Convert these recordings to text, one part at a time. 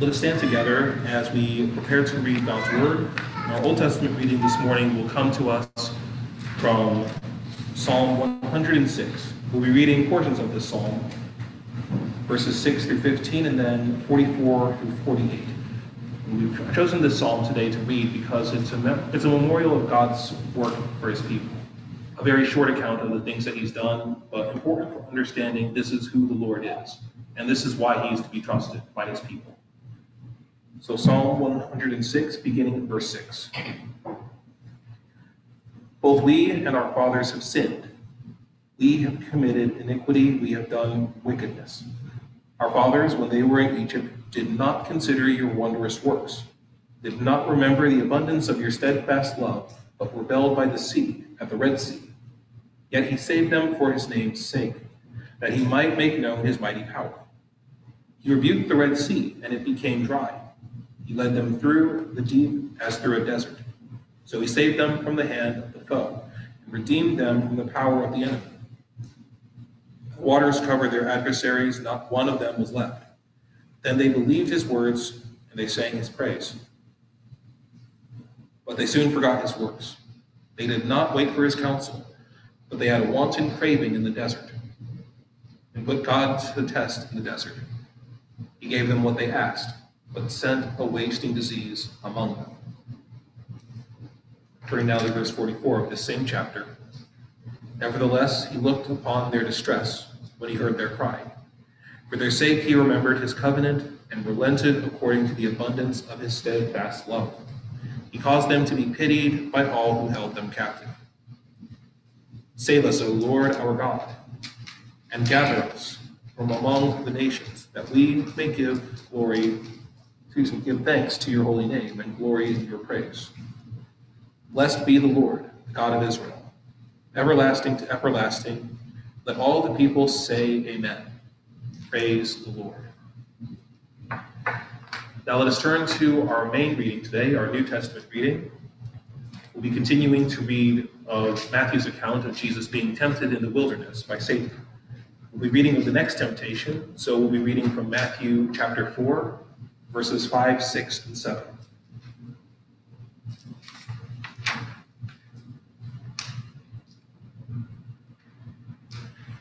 Let us stand together as we prepare to read God's Word. Our Old Testament reading this morning will come to us from Psalm 106. We'll be reading portions of this psalm, verses 6 through 15, and then 44 through 48. And we've chosen this psalm today to read because it's a, it's a memorial of God's work for his people. A very short account of the things that he's done, but important for understanding this is who the Lord is. And this is why he is to be trusted by his people. So Psalm 106, beginning verse 6. Both we and our fathers have sinned. We have committed iniquity, we have done wickedness. Our fathers, when they were in Egypt, did not consider your wondrous works, did not remember the abundance of your steadfast love, but rebelled by the sea, at the Red Sea. Yet he saved them for his name's sake, that he might make known his mighty power. He rebuked the Red Sea, and it became dry. He led them through the deep as through a desert. So he saved them from the hand of the foe, and redeemed them from the power of the enemy. The waters covered their adversaries, not one of them was left. Then they believed his words, and they sang his praise. But they soon forgot his works. They did not wait for his counsel, but they had a wanton craving in the desert, and put God to the test in the desert. He gave them what they asked, but sent a wasting disease among them. Turning now to verse 44 of this same chapter. Nevertheless, he looked upon their distress when he heard their cry. For their sake he remembered his covenant and relented according to the abundance of his steadfast love. He caused them to be pitied by all who held them captive. Save us, O Lord our God, and gather us from among the nations, that we may give glory, excuse me, give thanks to your holy name and glory in your praise. Blessed be the Lord, God of Israel, everlasting to everlasting. Let all the people say amen. Praise the Lord. Now let us turn to our main reading today, our New Testament reading. We'll be continuing to read of Matthew's account of Jesus being tempted in the wilderness by Satan. We'll be reading of the next temptation, so we'll be reading from Matthew chapter 4, verses 5, 6, and 7.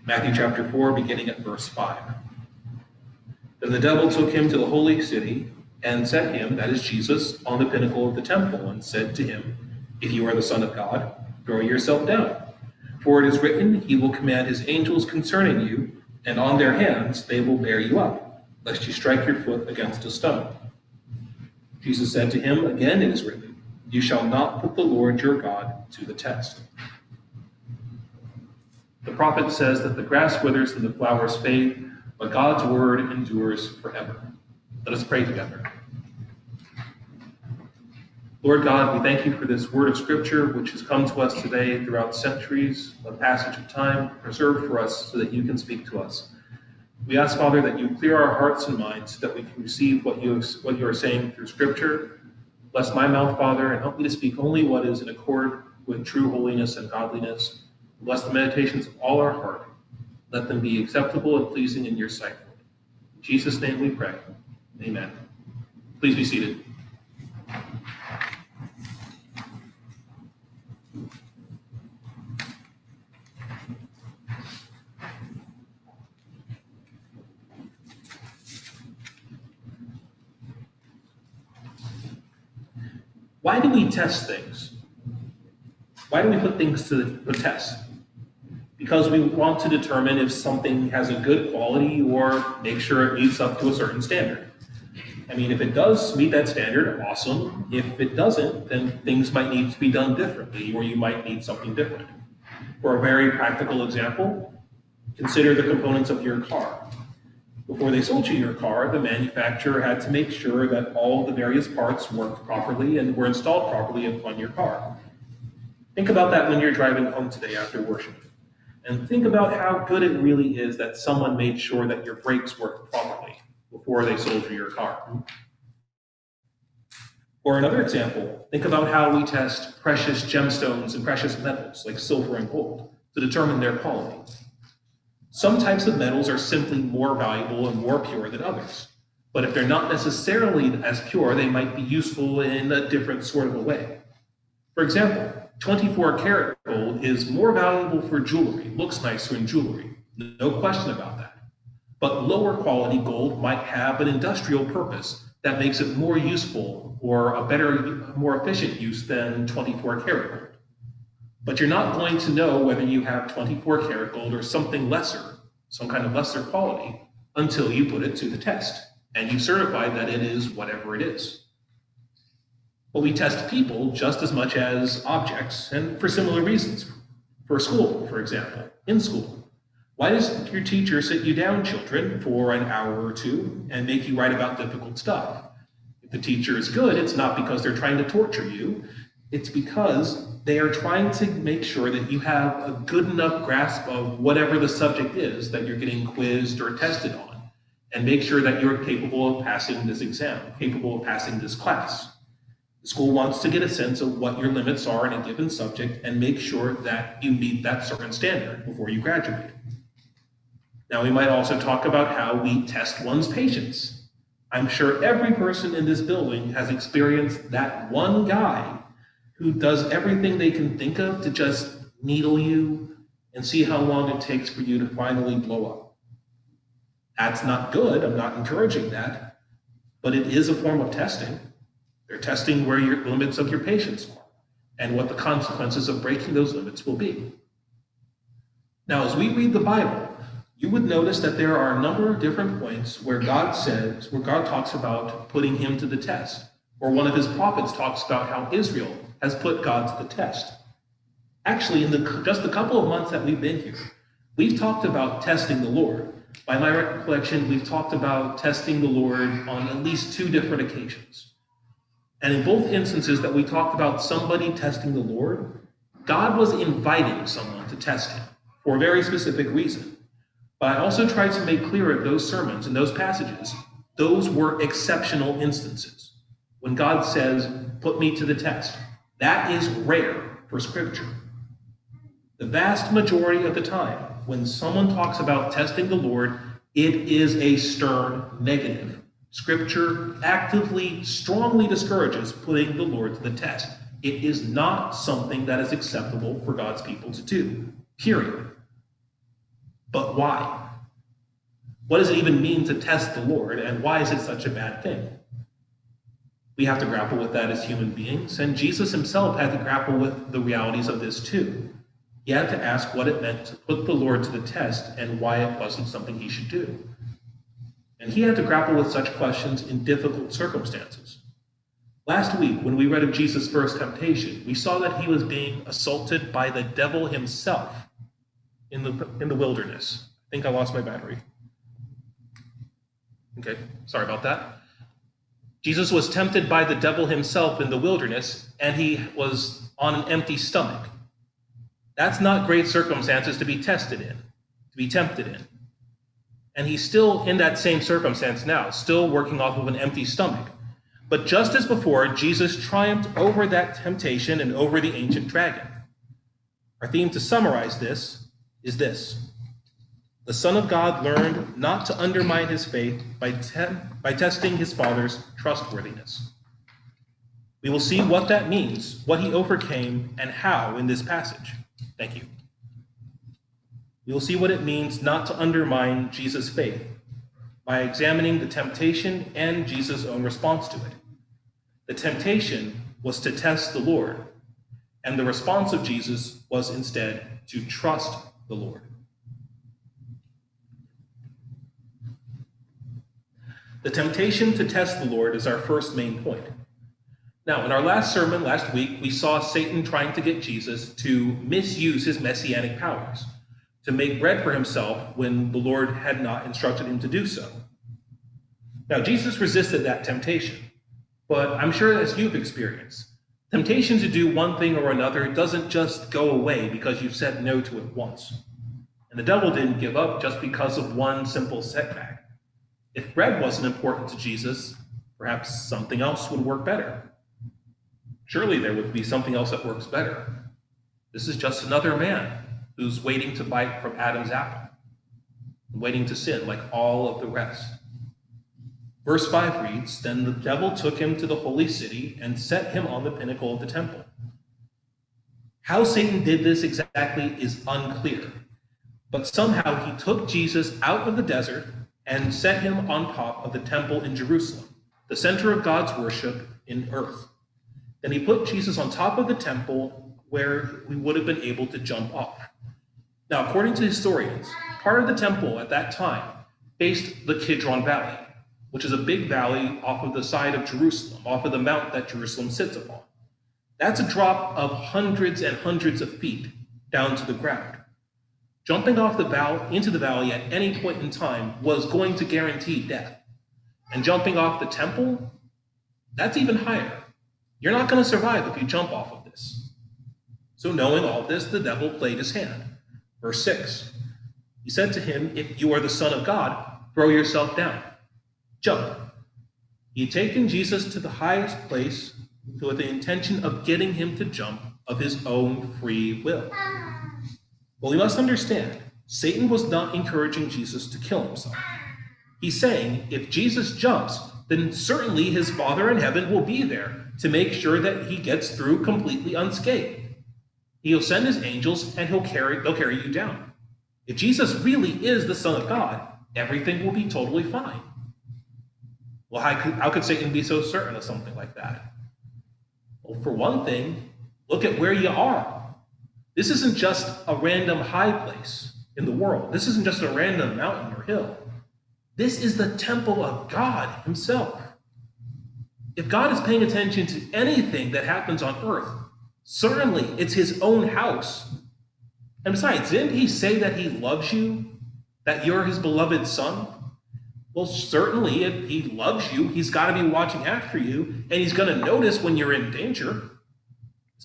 Matthew chapter 4, beginning at verse 5. Then the devil took him to the holy city and set him, that is Jesus, on the pinnacle of the temple, and said to him, If you are the Son of God, throw yourself down. For it is written, He will command His angels concerning you, and on their hands they will bear you up, lest you strike your foot against a stone. Jesus said to him, Again it is written, You shall not put the Lord your God to the test. The prophet says that the grass withers and the flowers fade, but God's word endures forever. Let us pray together. Lord God, we thank you for this word of Scripture which has come to us today throughout centuries, a passage of time preserved for us so that you can speak to us. We ask, Father, that you clear our hearts and minds so that we can receive what you, what you are saying through Scripture. Bless my mouth, Father, and help me to speak only what is in accord with true holiness and godliness. Bless the meditations of all our heart. Let them be acceptable and pleasing in your sight. In Jesus' name we pray. Amen. Please be seated. Why do we test things? Why do we put things to the test? Because we want to determine if something has a good quality or make sure it meets up to a certain standard. I mean, if it does meet that standard, awesome. If it doesn't, then things might need to be done differently, or you might need something different. For a very practical example, consider the components of your car. Before they sold you your car, the manufacturer had to make sure that all the various parts worked properly and were installed properly upon your car. Think about that when you're driving home today after worship. And think about how good it really is that someone made sure that your brakes worked properly before they sold you your car. Or another example, think about how we test precious gemstones and precious metals like silver and gold to determine their quality. Some types of metals are simply more valuable and more pure than others. But if they're not necessarily as pure, they might be useful in a different sort of a way. For example, 24 karat gold is more valuable for jewelry, looks nicer in jewelry, no question about that. But lower quality gold might have an industrial purpose that makes it more useful or a better, more efficient use than 24 karat gold. But you're not going to know whether you have 24 karat gold or something lesser, some kind of lesser quality, until you put it to the test and you certify that it is whatever it is. But we test people just as much as objects, and for similar reasons. For school, for example, in school. Why does your teacher sit you down, children, for an hour or two and make you write about difficult stuff? If the teacher is good, it's not because they're trying to torture you, it's because they are trying to make sure that you have a good enough grasp of whatever the subject is that you're getting quizzed or tested on and make sure that you're capable of passing this exam, capable of passing this class. The school wants to get a sense of what your limits are in a given subject and make sure that you meet that certain standard before you graduate. Now, we might also talk about how we test one's patience. I'm sure every person in this building has experienced that one guy who does everything they can think of to just needle you and see how long it takes for you to finally blow up. That's not good. I'm not encouraging that. But it is a form of testing. They're testing where your limits of your patience are and what the consequences of breaking those limits will be. Now, as we read the Bible, you would notice that there are a number of different points where God says, where God talks about putting him to the test, or one of his prophets talks about how Israel has put God to the test. Actually, in the, just a couple of months that we've been here, we've talked about testing the Lord. By my recollection, we've talked about testing the Lord on at least two different occasions. And in both instances that we talked about somebody testing the Lord, God was inviting someone to test him for a very specific reason. But I also tried to make clear in those sermons, and those passages, those were exceptional instances. When God says, put me to the test, that is rare for Scripture. The vast majority of the time, when someone talks about testing the Lord, it is a stern negative. Scripture actively, strongly discourages putting the Lord to the test. It is not something that is acceptable for God's people to do, period. But why? What does it even mean to test the Lord, and why is it such a bad thing? We have to grapple with that as human beings, and Jesus himself had to grapple with the realities of this too. He had to ask what it meant to put the Lord to the test and why it wasn't something he should do. And he had to grapple with such questions in difficult circumstances. Last week, when we read of Jesus' first temptation, we saw that he was being assaulted by the devil himself in the, in the wilderness. I think I lost my battery. Okay, sorry about that. Jesus was tempted by the devil himself in the wilderness, and he was on an empty stomach. That's not great circumstances to be tested in, to be tempted in. And he's still in that same circumstance now, still working off of an empty stomach. But just as before, Jesus triumphed over that temptation and over the ancient dragon. Our theme to summarize this is this The Son of God learned not to undermine his faith by, te- by testing his Father's trustworthiness. We will see what that means, what he overcame, and how in this passage. Thank you. We will see what it means not to undermine Jesus' faith by examining the temptation and Jesus' own response to it. The temptation was to test the Lord, and the response of Jesus was instead to trust the Lord. The temptation to test the Lord is our first main point. Now, in our last sermon last week, we saw Satan trying to get Jesus to misuse his messianic powers, to make bread for himself when the Lord had not instructed him to do so. Now, Jesus resisted that temptation, but I'm sure as you've experienced, temptation to do one thing or another doesn't just go away because you've said no to it once. And the devil didn't give up just because of one simple setback. If bread wasn't important to Jesus, perhaps something else would work better. Surely there would be something else that works better. This is just another man who's waiting to bite from Adam's apple, waiting to sin like all of the rest. Verse 5 reads Then the devil took him to the holy city and set him on the pinnacle of the temple. How Satan did this exactly is unclear, but somehow he took Jesus out of the desert and set him on top of the temple in Jerusalem, the center of God's worship in earth. Then he put Jesus on top of the temple where we would have been able to jump off. Now, according to historians, part of the temple at that time faced the Kidron Valley, which is a big valley off of the side of Jerusalem, off of the mount that Jerusalem sits upon. That's a drop of hundreds and hundreds of feet down to the ground. Jumping off the valley into the valley at any point in time was going to guarantee death. And jumping off the temple, that's even higher. You're not going to survive if you jump off of this. So, knowing all this, the devil played his hand. Verse 6 He said to him, If you are the Son of God, throw yourself down. Jump. He had taken Jesus to the highest place with the intention of getting him to jump of his own free will. Well, we must understand Satan was not encouraging Jesus to kill himself. He's saying if Jesus jumps, then certainly his Father in heaven will be there to make sure that he gets through completely unscathed. He'll send his angels and he'll carry they'll carry you down. If Jesus really is the Son of God, everything will be totally fine. Well, how could, how could Satan be so certain of something like that? Well, for one thing, look at where you are. This isn't just a random high place in the world. This isn't just a random mountain or hill. This is the temple of God Himself. If God is paying attention to anything that happens on earth, certainly it's His own house. And besides, didn't He say that He loves you, that you're His beloved Son? Well, certainly, if he loves you, he's got to be watching after you, and he's going to notice when you're in danger,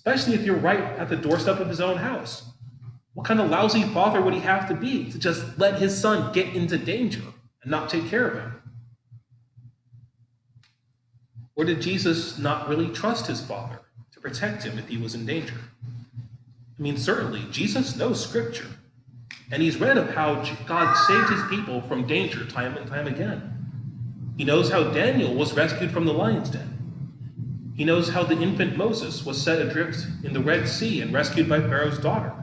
especially if you're right at the doorstep of his own house. What kind of lousy father would he have to be to just let his son get into danger and not take care of him? Or did Jesus not really trust his father to protect him if he was in danger? I mean, certainly, Jesus knows scripture. And he's read of how God saved his people from danger time and time again. He knows how Daniel was rescued from the lion's den. He knows how the infant Moses was set adrift in the Red Sea and rescued by Pharaoh's daughter.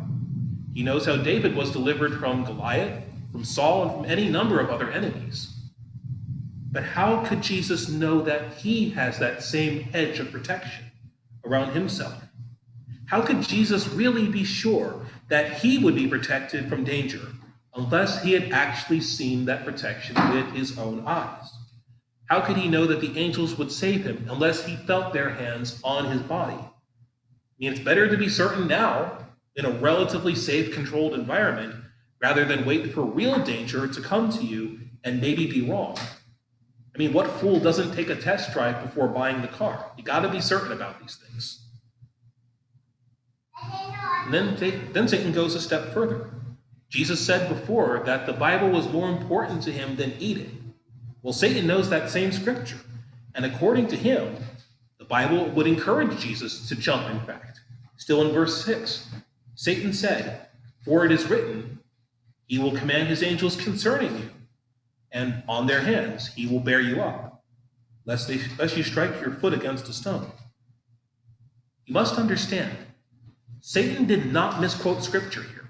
He knows how David was delivered from Goliath, from Saul, and from any number of other enemies. But how could Jesus know that he has that same hedge of protection around himself? How could Jesus really be sure that he would be protected from danger unless he had actually seen that protection with his own eyes? How could he know that the angels would save him unless he felt their hands on his body? I mean, it's better to be certain now in a relatively safe, controlled environment rather than wait for real danger to come to you and maybe be wrong. I mean, what fool doesn't take a test drive before buying the car? You got to be certain about these things. And then, then Satan goes a step further. Jesus said before that the Bible was more important to him than eating. Well, Satan knows that same scripture. And according to him, the Bible would encourage Jesus to jump, in fact. Still in verse 6, Satan said, For it is written, He will command His angels concerning you, and on their hands He will bear you up, lest, they, lest you strike your foot against a stone. You must understand Satan did not misquote scripture here.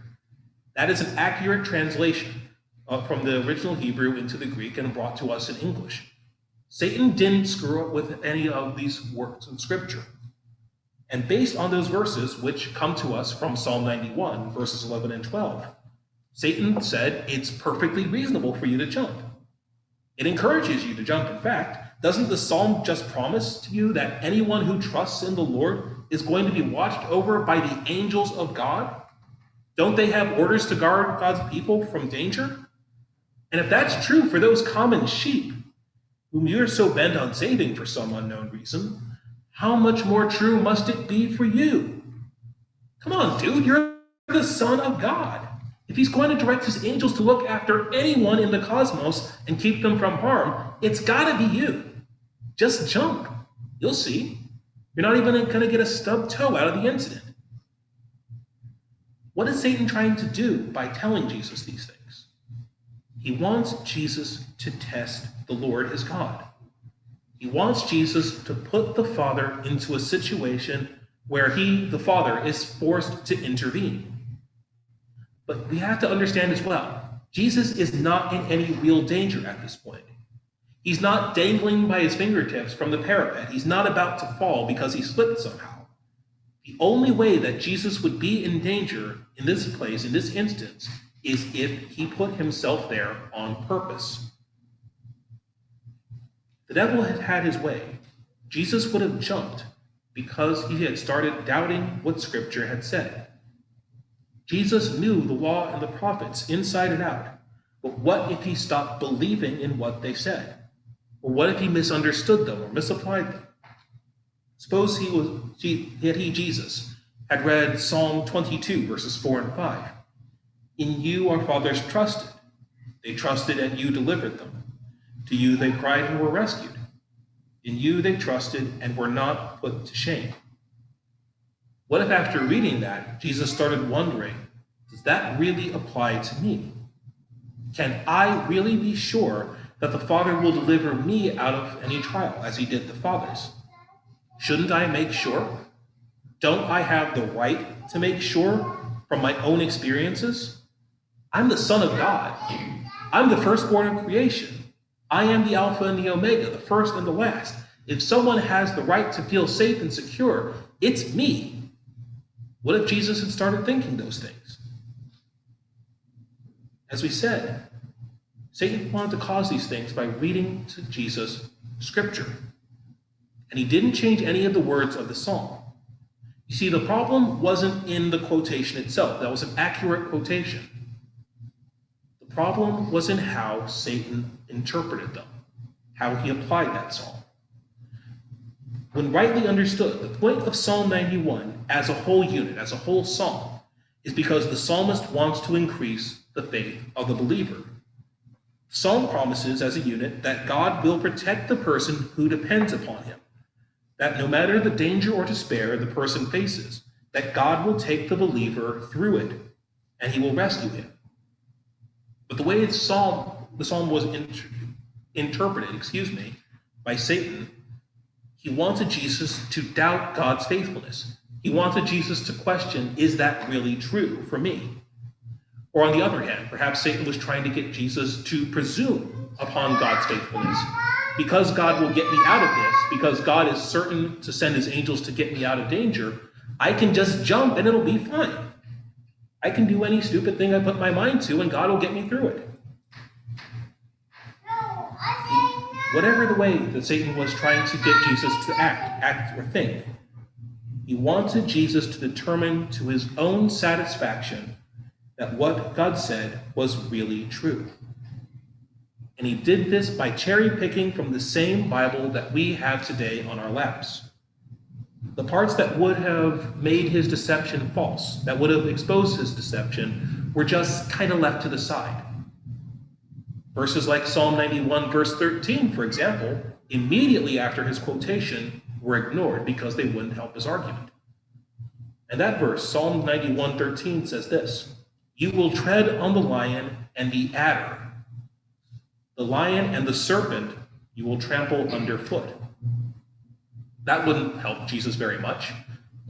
That is an accurate translation uh, from the original Hebrew into the Greek and brought to us in English. Satan didn't screw up with any of these words in scripture. And based on those verses, which come to us from Psalm 91, verses 11 and 12, Satan said it's perfectly reasonable for you to jump. It encourages you to jump, in fact. Doesn't the psalm just promise to you that anyone who trusts in the Lord is going to be watched over by the angels of God? Don't they have orders to guard God's people from danger? And if that's true for those common sheep, whom you're so bent on saving for some unknown reason, how much more true must it be for you? Come on, dude, you're the Son of God. If he's going to direct his angels to look after anyone in the cosmos and keep them from harm, it's got to be you. Just jump. You'll see. You're not even going to get a stub toe out of the incident. What is Satan trying to do by telling Jesus these things? He wants Jesus to test the Lord as God. He wants Jesus to put the Father into a situation where he, the Father, is forced to intervene. But we have to understand as well Jesus is not in any real danger at this point. He's not dangling by his fingertips from the parapet. He's not about to fall because he slipped somehow. The only way that Jesus would be in danger in this place, in this instance, is if he put himself there on purpose. The devil had had his way. Jesus would have jumped because he had started doubting what Scripture had said. Jesus knew the law and the prophets inside and out, but what if he stopped believing in what they said? Or what if he misunderstood them or misapplied them? Suppose he was that he, Jesus, had read Psalm 22, verses 4 and 5. In you our fathers trusted. They trusted and you delivered them. To you they cried and were rescued. In you they trusted and were not put to shame. What if after reading that, Jesus started wondering, does that really apply to me? Can I really be sure that the Father will deliver me out of any trial as he did the fathers? Shouldn't I make sure? Don't I have the right to make sure from my own experiences? I'm the Son of God. I'm the firstborn of creation. I am the Alpha and the Omega, the first and the last. If someone has the right to feel safe and secure, it's me. What if Jesus had started thinking those things? As we said, Satan wanted to cause these things by reading to Jesus scripture. And he didn't change any of the words of the psalm. You see, the problem wasn't in the quotation itself, that was an accurate quotation problem was in how Satan interpreted them, how he applied that psalm. When rightly understood, the point of Psalm 91 as a whole unit, as a whole psalm, is because the psalmist wants to increase the faith of the believer. Psalm promises as a unit that God will protect the person who depends upon him, that no matter the danger or despair the person faces, that God will take the believer through it and he will rescue him. But the way the psalm, the psalm was inter- interpreted, excuse me, by Satan, he wanted Jesus to doubt God's faithfulness. He wanted Jesus to question, is that really true for me? Or on the other hand, perhaps Satan was trying to get Jesus to presume upon God's faithfulness. Because God will get me out of this, because God is certain to send his angels to get me out of danger, I can just jump and it'll be fine. I can do any stupid thing I put my mind to, and God will get me through it. Whatever the way that Satan was trying to get Jesus to act, act or think, he wanted Jesus to determine to his own satisfaction that what God said was really true. And he did this by cherry picking from the same Bible that we have today on our laps. The parts that would have made his deception false, that would have exposed his deception, were just kind of left to the side. Verses like Psalm 91, verse 13, for example, immediately after his quotation, were ignored because they wouldn't help his argument. And that verse, Psalm 91, 13, says this You will tread on the lion and the adder. The lion and the serpent you will trample underfoot. That wouldn't help Jesus very much.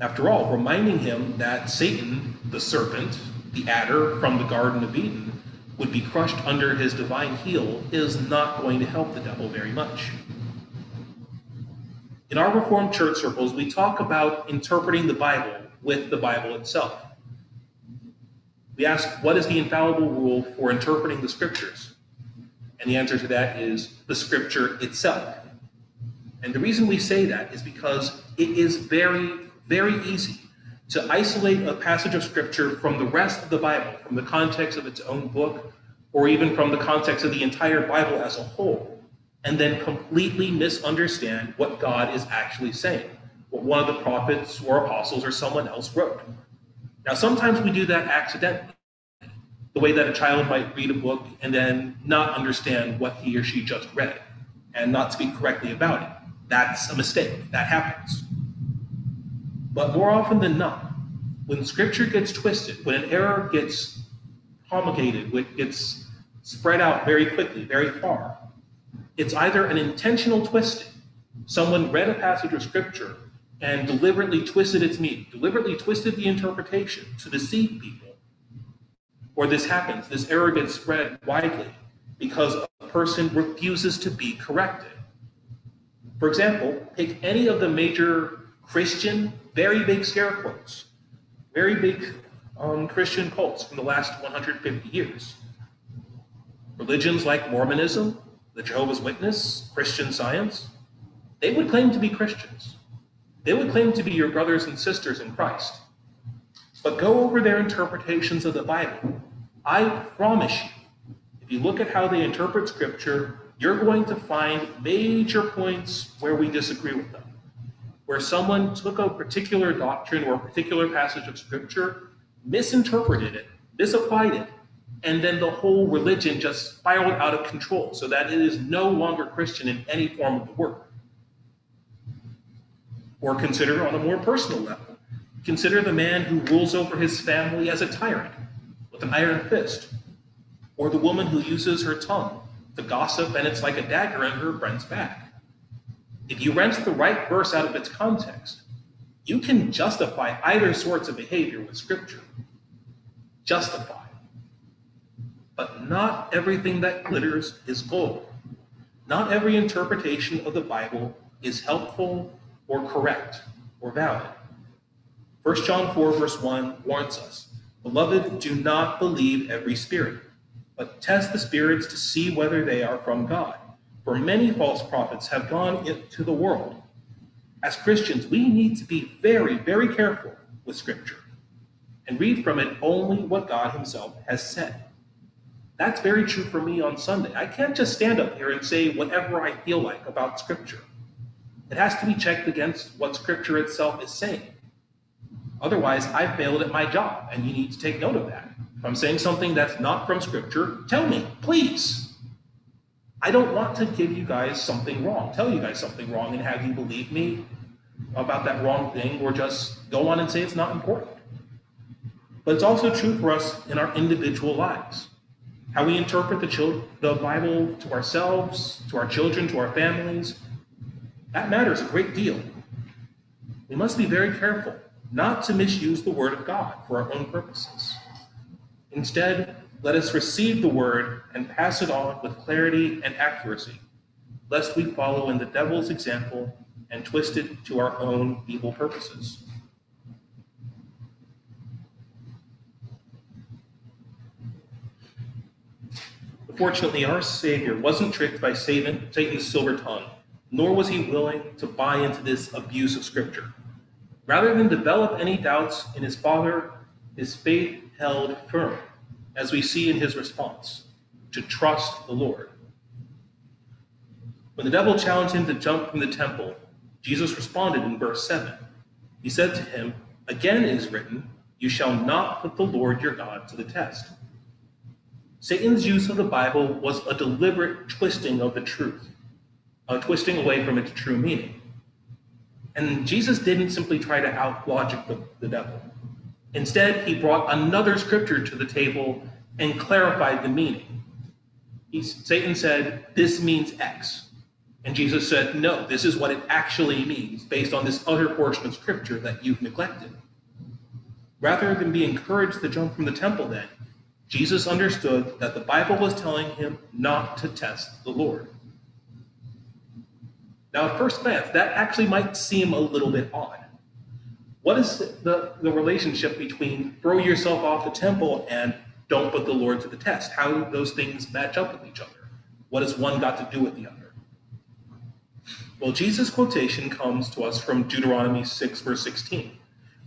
After all, reminding him that Satan, the serpent, the adder from the Garden of Eden, would be crushed under his divine heel is not going to help the devil very much. In our Reformed church circles, we talk about interpreting the Bible with the Bible itself. We ask, what is the infallible rule for interpreting the scriptures? And the answer to that is the scripture itself. And the reason we say that is because it is very, very easy to isolate a passage of Scripture from the rest of the Bible, from the context of its own book, or even from the context of the entire Bible as a whole, and then completely misunderstand what God is actually saying, what one of the prophets or apostles or someone else wrote. Now, sometimes we do that accidentally, the way that a child might read a book and then not understand what he or she just read and not speak correctly about it. That's a mistake. That happens. But more often than not, when scripture gets twisted, when an error gets promulgated, when it gets spread out very quickly, very far, it's either an intentional twisting someone read a passage of scripture and deliberately twisted its meaning, deliberately twisted the interpretation to deceive people, or this happens, this error gets spread widely because a person refuses to be corrected. For example, pick any of the major Christian, very big scare quotes, very big um, Christian cults from the last 150 years. Religions like Mormonism, the Jehovah's Witness, Christian Science, they would claim to be Christians. They would claim to be your brothers and sisters in Christ. But go over their interpretations of the Bible. I promise you, if you look at how they interpret Scripture, you're going to find major points where we disagree with them. Where someone took a particular doctrine or a particular passage of Scripture, misinterpreted it, misapplied it, and then the whole religion just spiraled out of control so that it is no longer Christian in any form of the word. Or consider on a more personal level. Consider the man who rules over his family as a tyrant with an iron fist, or the woman who uses her tongue to gossip and it's like a dagger in her friend's back. If you wrench the right verse out of its context, you can justify either sorts of behavior with Scripture. Justify. But not everything that glitters is gold. Not every interpretation of the Bible is helpful or correct or valid. 1 John 4, verse 1 warns us Beloved, do not believe every spirit, but test the spirits to see whether they are from God. For many false prophets have gone into the world. As Christians, we need to be very, very careful with Scripture and read from it only what God Himself has said. That's very true for me on Sunday. I can't just stand up here and say whatever I feel like about Scripture. It has to be checked against what Scripture itself is saying. Otherwise, I failed at my job, and you need to take note of that. If I'm saying something that's not from Scripture, tell me, please. I don't want to give you guys something wrong, tell you guys something wrong, and have you believe me about that wrong thing, or just go on and say it's not important. But it's also true for us in our individual lives. How we interpret the, the Bible to ourselves, to our children, to our families, that matters a great deal. We must be very careful not to misuse the Word of God for our own purposes. Instead, let us receive the Word and pass it on with clarity and accuracy, lest we follow in the devil's example and twist it to our own evil purposes. Fortunately, our Savior wasn't tricked by Satan, Satan's silver tongue nor was he willing to buy into this abuse of Scripture. Rather than develop any doubts in his father, his faith held firm, as we see in his response to trust the Lord. When the devil challenged him to jump from the temple, Jesus responded in verse 7. He said to him, Again it is written, You shall not put the Lord your God to the test. Satan's use of the Bible was a deliberate twisting of the truth a twisting away from its true meaning. And Jesus didn't simply try to out logic the, the devil. Instead, he brought another scripture to the table and clarified the meaning. He, Satan said, This means X. And Jesus said, No, this is what it actually means based on this other portion of scripture that you've neglected. Rather than be encouraged to jump from the temple, then, Jesus understood that the Bible was telling him not to test the Lord. Now, at first glance, that actually might seem a little bit odd. What is the, the relationship between throw yourself off the temple and don't put the Lord to the test? How do those things match up with each other? What has one got to do with the other? Well, Jesus' quotation comes to us from Deuteronomy 6, verse 16,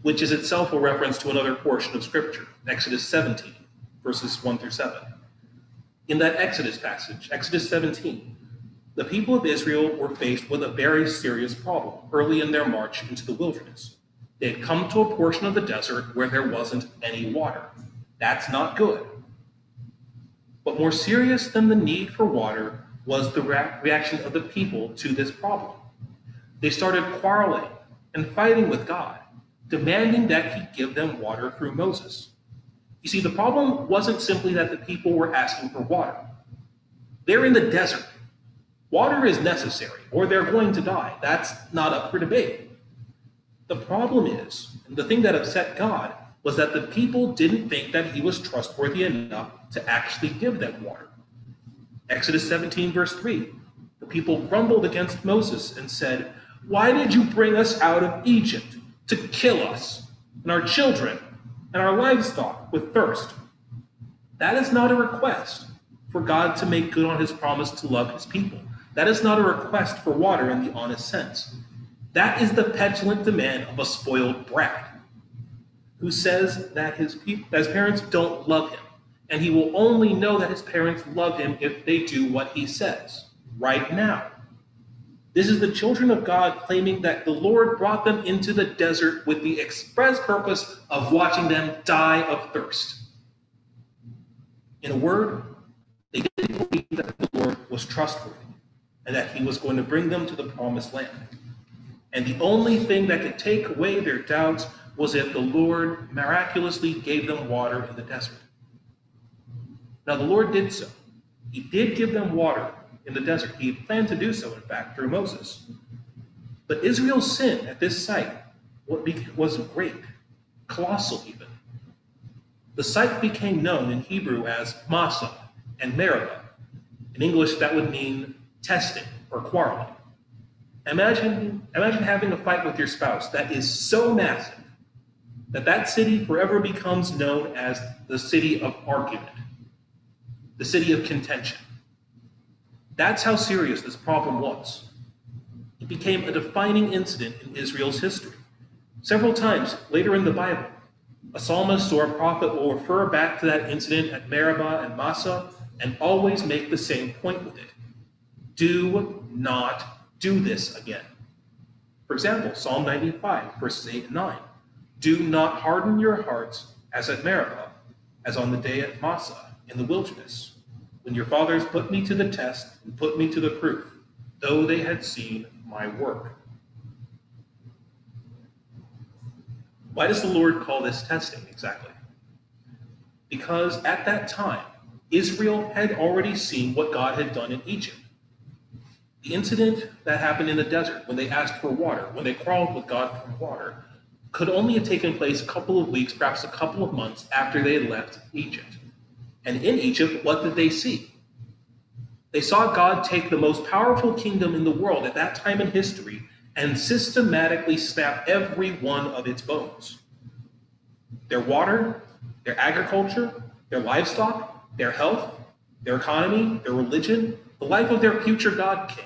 which is itself a reference to another portion of Scripture, Exodus 17, verses 1 through 7. In that Exodus passage, Exodus 17, the people of Israel were faced with a very serious problem early in their march into the wilderness. They had come to a portion of the desert where there wasn't any water. That's not good. But more serious than the need for water was the reaction of the people to this problem. They started quarreling and fighting with God, demanding that he give them water through Moses. You see, the problem wasn't simply that the people were asking for water. They're in the desert Water is necessary, or they're going to die. That's not up for debate. The problem is, and the thing that upset God, was that the people didn't think that he was trustworthy enough to actually give them water. Exodus 17, verse 3 the people grumbled against Moses and said, Why did you bring us out of Egypt to kill us and our children and our livestock with thirst? That is not a request for God to make good on his promise to love his people. That is not a request for water in the honest sense. That is the petulant demand of a spoiled brat who says that his, that his parents don't love him, and he will only know that his parents love him if they do what he says right now. This is the children of God claiming that the Lord brought them into the desert with the express purpose of watching them die of thirst. In a word, they didn't believe that the Lord was trustworthy and that he was going to bring them to the promised land. And the only thing that could take away their doubts was if the Lord miraculously gave them water in the desert. Now, the Lord did so. He did give them water in the desert. He planned to do so, in fact, through Moses. But Israel's sin at this site was great, colossal even. The site became known in Hebrew as Massah and Meribah. In English, that would mean testing or quarreling. Imagine, imagine having a fight with your spouse that is so massive that that city forever becomes known as the city of argument, the city of contention. That's how serious this problem was. It became a defining incident in Israel's history. Several times later in the Bible, a psalmist or a prophet will refer back to that incident at Meribah and Massah and always make the same point with it. Do not do this again. For example, Psalm 95, verses 8 and 9. Do not harden your hearts as at Meribah, as on the day at Massah in the wilderness when your fathers put me to the test and put me to the proof, though they had seen my work. Why does the Lord call this testing exactly? Because at that time, Israel had already seen what God had done in Egypt. The incident that happened in the desert when they asked for water, when they quarreled with God for water, could only have taken place a couple of weeks, perhaps a couple of months after they had left Egypt. And in Egypt, what did they see? They saw God take the most powerful kingdom in the world at that time in history and systematically snap every one of its bones. Their water, their agriculture, their livestock, their health, their economy, their religion, the life of their future God king.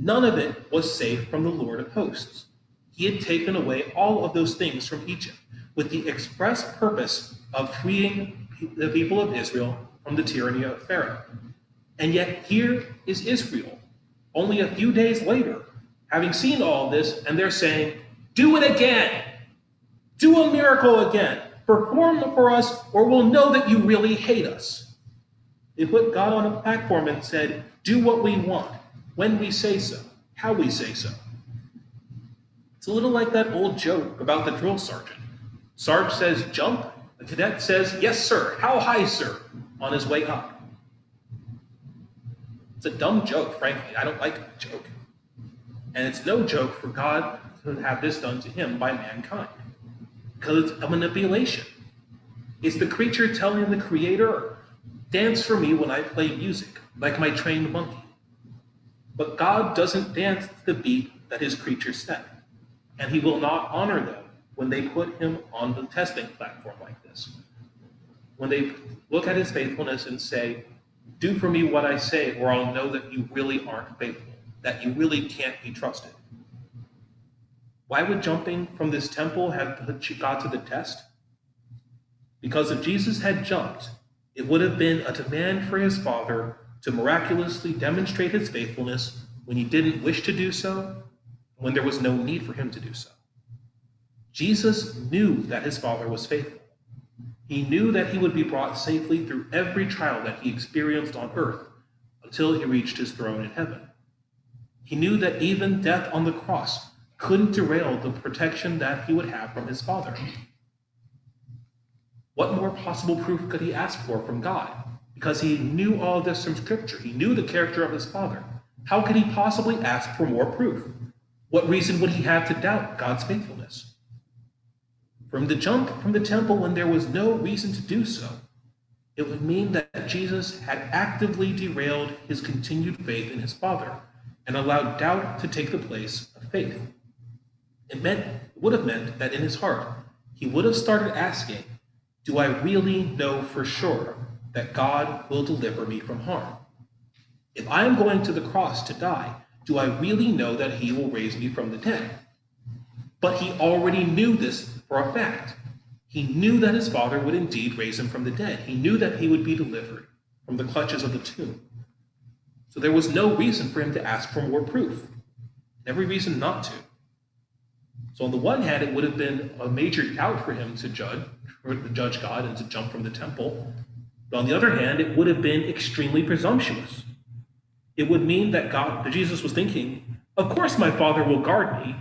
None of it was safe from the Lord of hosts. He had taken away all of those things from Egypt with the express purpose of freeing the people of Israel from the tyranny of Pharaoh. And yet, here is Israel, only a few days later, having seen all this, and they're saying, Do it again! Do a miracle again! Perform for us, or we'll know that you really hate us. They put God on a platform and said, Do what we want, when we say so, how we say so. It's a little like that old joke about the drill sergeant. Sarge says, Jump, the cadet says, Yes, sir. How high, sir? on his way up. It's a dumb joke, frankly. I don't like a joke. And it's no joke for God to have this done to him by mankind. Because it's a manipulation. It's the creature telling the creator, dance for me when I play music, like my trained monkey. But God doesn't dance to the beat that his creatures set. And he will not honor them when they put him on the testing platform like this. When they look at his faithfulness and say, Do for me what I say, or I'll know that you really aren't faithful, that you really can't be trusted. Why would jumping from this temple have put God to the test? Because if Jesus had jumped, it would have been a demand for his Father to miraculously demonstrate his faithfulness when he didn't wish to do so, when there was no need for him to do so. Jesus knew that his Father was faithful. He knew that he would be brought safely through every trial that he experienced on earth until he reached his throne in heaven. He knew that even death on the cross couldn't derail the protection that he would have from his Father. What more possible proof could he ask for from God? Because he knew all this from Scripture. He knew the character of his Father. How could he possibly ask for more proof? What reason would he have to doubt God's faithfulness? From the jump from the temple when there was no reason to do so, it would mean that Jesus had actively derailed his continued faith in his Father and allowed doubt to take the place of faith. It meant it would have meant that in his heart he would have started asking, Do I really know for sure that God will deliver me from harm? If I am going to the cross to die, do I really know that he will raise me from the dead? But he already knew this for a fact. He knew that his father would indeed raise him from the dead. He knew that he would be delivered from the clutches of the tomb. So there was no reason for him to ask for more proof, and every reason not to. So on the one hand, it would have been a major doubt for him to judge, or to judge God and to jump from the temple. On the other hand, it would have been extremely presumptuous. It would mean that God, that Jesus was thinking, of course my Father will guard me,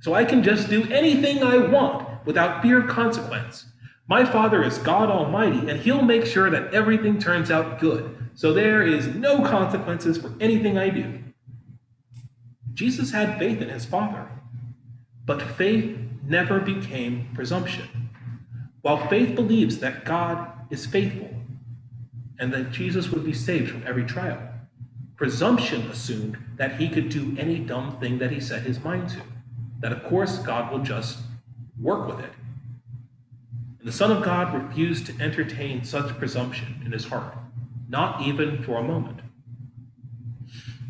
so I can just do anything I want without fear of consequence. My Father is God Almighty, and He'll make sure that everything turns out good, so there is no consequences for anything I do. Jesus had faith in His Father, but faith never became presumption. While faith believes that God is faithful and that Jesus would be saved from every trial, presumption assumed that he could do any dumb thing that he set his mind to, that of course God will just work with it. And the Son of God refused to entertain such presumption in his heart, not even for a moment.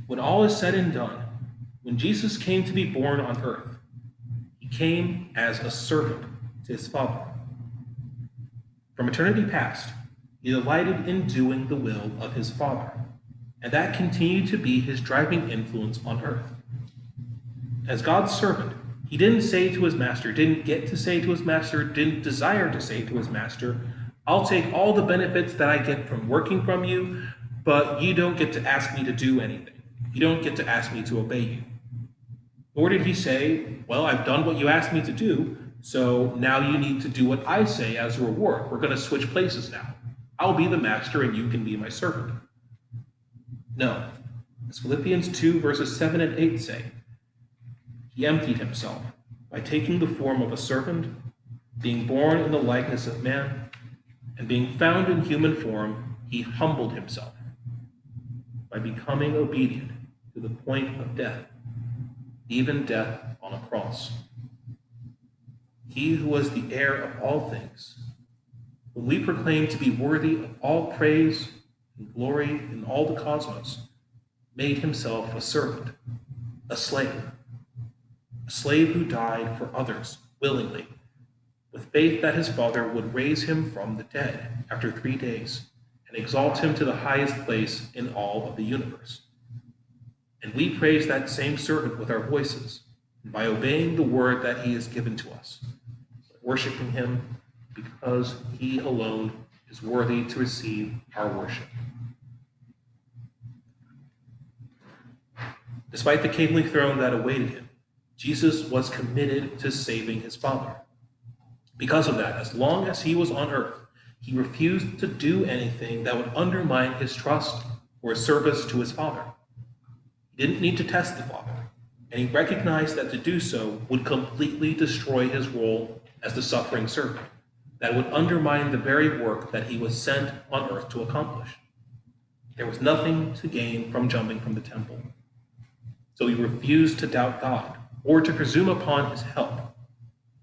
When all is said and done, when Jesus came to be born on earth, he came as a servant to his Father. From eternity past, he delighted in doing the will of his Father, and that continued to be his driving influence on earth. As God's servant, he didn't say to his master, didn't get to say to his master, didn't desire to say to his master, I'll take all the benefits that I get from working from you, but you don't get to ask me to do anything. You don't get to ask me to obey you. Nor did he say, Well, I've done what you asked me to do, so now you need to do what I say as a reward. We're going to switch places now. I'll be the master and you can be my servant. No. As Philippians 2, verses 7 and 8 say, he emptied himself by taking the form of a servant, being born in the likeness of man, and being found in human form, he humbled himself by becoming obedient to the point of death, even death on a cross. He who was the heir of all things, whom we proclaim to be worthy of all praise and glory in all the cosmos, made himself a servant, a slave a slave who died for others willingly, with faith that his Father would raise him from the dead after three days and exalt him to the highest place in all of the universe. And we praise that same servant with our voices by obeying the word that he has given to us, worshiping him because he alone is worthy to receive our worship. Despite the kingly throne that awaited him, Jesus was committed to saving his Father. Because of that, as long as he was on earth, he refused to do anything that would undermine his trust or his service to his Father. He didn't need to test the Father, and he recognized that to do so would completely destroy his role as the suffering servant, that would undermine the very work that he was sent on earth to accomplish. There was nothing to gain from jumping from the temple. So he refused to doubt God or to presume upon his help.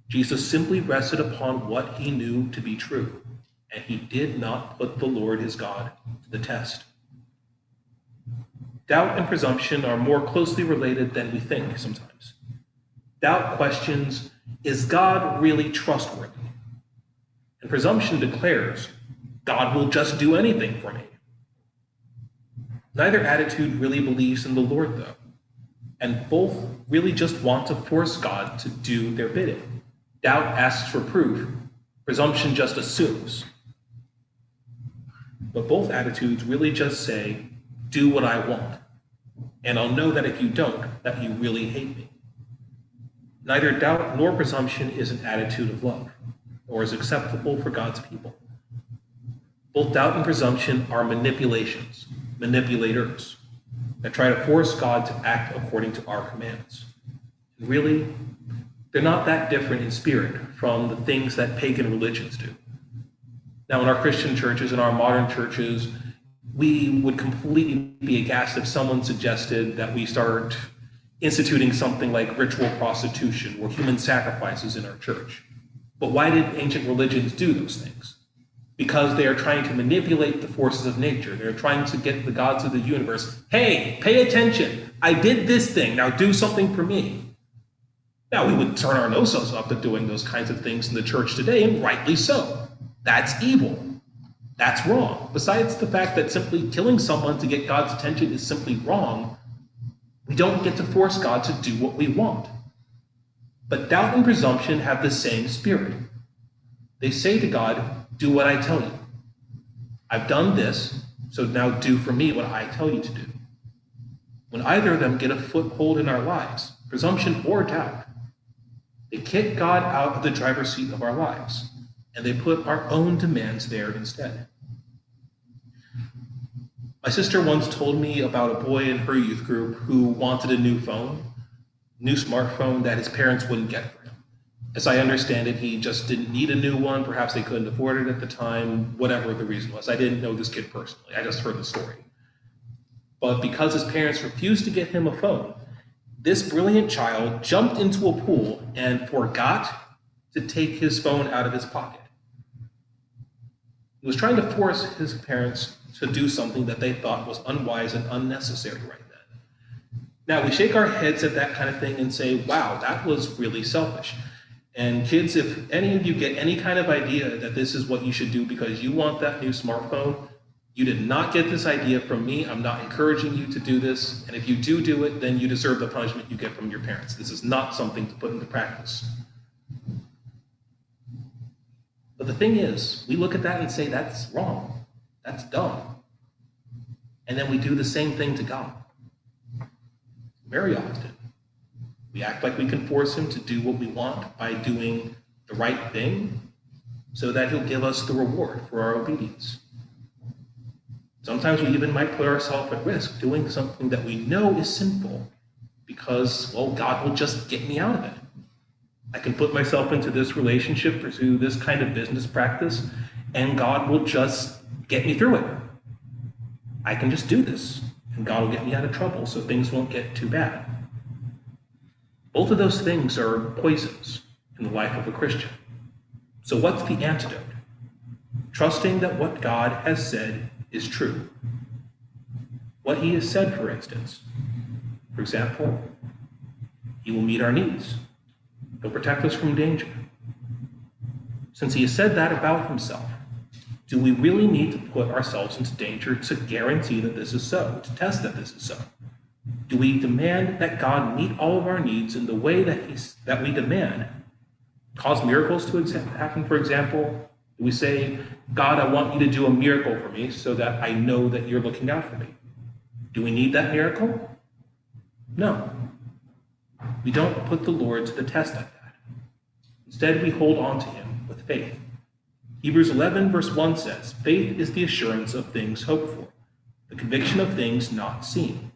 Jesus simply rested upon what he knew to be true, and he did not put the Lord his God to the test. Doubt and presumption are more closely related than we think sometimes. Doubt questions, is God really trustworthy? Presumption declares, God will just do anything for me. Neither attitude really believes in the Lord, though and both really just want to force God to do their bidding. Doubt asks for proof, presumption just assumes. But both attitudes really just say, do what I want. And I'll know that if you don't, that you really hate me. Neither doubt nor presumption is an attitude of love, or is acceptable for God's people. Both doubt and presumption are manipulations, manipulators. that try to force God to act according to our commands. And really, they're not that different in spirit from the things that pagan religions do. Now, in our Christian churches, in our modern churches, we would completely be aghast if someone suggested that we start instituting something like ritual prostitution or human sacrifices in our church. But why did ancient religions do those things? Because they are trying to manipulate the forces of nature. They're trying to get the gods of the universe, hey, pay attention. I did this thing. Now do something for me. Now, we would turn our noses up to doing those kinds of things in the church today, and rightly so. That's evil. That's wrong. Besides the fact that simply killing someone to get God's attention is simply wrong, we don't get to force God to do what we want. But doubt and presumption have the same spirit. They say to God, Do what I tell you. I've done this, so now do for me what I tell you to do. When either of them get a foothold in our lives, presumption or doubt, they kick God out of the driver's seat of our lives, and they put our own demands there instead. My sister once told me about a boy in her youth group who wanted a new phone, new smartphone that his parents wouldn't get for him. As I understand it, he just didn't need a new one. Perhaps they couldn't afford it at the time, whatever the reason was. I didn't know this kid personally, I just heard the story. But because his parents refused to get him a phone, this brilliant child jumped into a pool and forgot to take his phone out of his pocket. He was trying to force his parents to do something that they thought was unwise and unnecessary right. Now, we shake our heads at that kind of thing and say, wow, that was really selfish. And kids, if any of you get any kind of idea that this is what you should do because you want that new smartphone, you did not get this idea from me. I'm not encouraging you to do this. And if you do do it, then you deserve the punishment you get from your parents. This is not something to put into practice. But the thing is, we look at that and say, that's wrong. That's dumb. And then we do the same thing to God. Very often. We act like we can force him to do what we want by doing the right thing so that he'll give us the reward for our obedience. Sometimes we even might put ourselves at risk doing something that we know is sinful because, well, God will just get me out of it. I can put myself into this relationship, pursue this kind of business practice, and God will just get me through it. I can just do this, and God will get me out of trouble so things won't get too bad. Both of those things are poisons in the life of a Christian. So, what's the antidote? Trusting that what God has said is true. What He has said, for instance. For example, He will meet our needs, He'll protect us from danger. Since He has said that about Himself, do we really need to put ourselves into danger to guarantee that this is so, to test that this is so? Do we demand that God meet all of our needs in the way that, he's, that we demand? Cause miracles to happen, for example? Do we say, God, I want you to do a miracle for me so that I know that you're looking out for me? Do we need that miracle? No. We don't put the Lord to the test like that. Instead, we hold on to him with faith. Hebrews 11, verse 1 says, Faith is the assurance of things hoped for, the conviction of things not seen.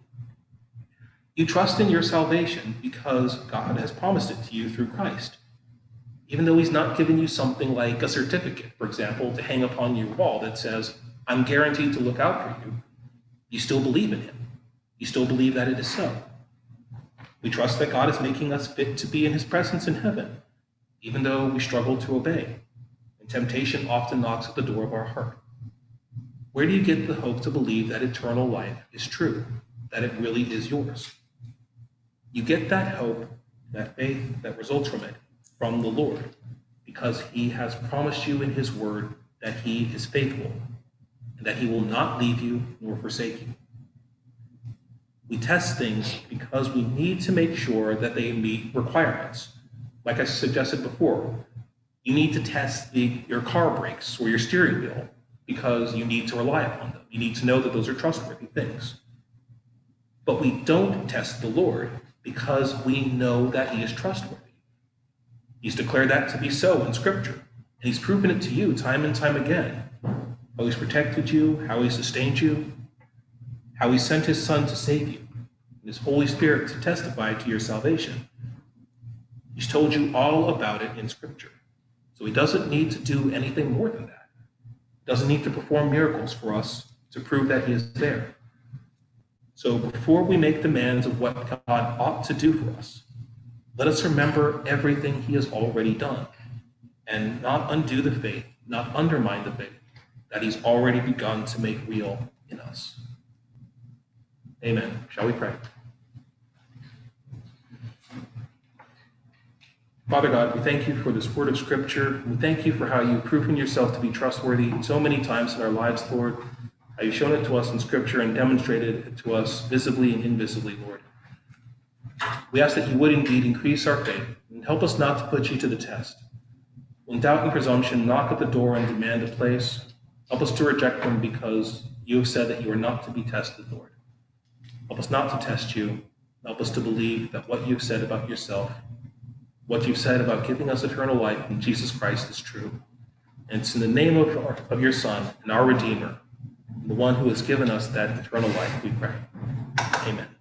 You trust in your salvation because God has promised it to you through Christ. Even though He's not given you something like a certificate, for example, to hang upon your wall that says, I'm guaranteed to look out for you, you still believe in Him. You still believe that it is so. We trust that God is making us fit to be in His presence in heaven, even though we struggle to obey temptation often knocks at the door of our heart. Where do you get the hope to believe that eternal life is true, that it really is yours? You get that hope, that faith that results from it, from the Lord, because He has promised you in His word that He is faithful and that He will not leave you nor forsake you. We test things because we need to make sure that they meet requirements. Like I suggested before, you need to test the, your car brakes or your steering wheel because you need to rely upon them. You need to know that those are trustworthy things. But we don't test the Lord because we know that He is trustworthy. He's declared that to be so in Scripture, and He's proven it to you time and time again. How He's protected you, how He sustained you, how he sent his Son to save you, and his Holy Spirit to testify to your salvation. He's told you all about it in Scripture. So he doesn't need to do anything more than that. He doesn't need to perform miracles for us to prove that he is there. So before we make demands of what God ought to do for us, let us remember everything he has already done and not undo the faith, not undermine the faith that he's already begun to make real in us. Amen. Shall we pray? Father God, we thank you for this word of scripture. We thank you for how you've proven yourself to be trustworthy so many times in our lives, Lord. How you've shown it to us in scripture and demonstrated it to us visibly and invisibly, Lord. We ask that you would indeed increase our faith and help us not to put you to the test. When doubt and presumption knock at the door and demand a place, help us to reject them because you have said that you are not to be tested, Lord. Help us not to test you. Help us to believe that what you've said about yourself what you've said about giving us eternal life in Jesus Christ is true. And it's in the name of, our, of your Son and our Redeemer, the one who has given us that eternal life, we pray. Amen.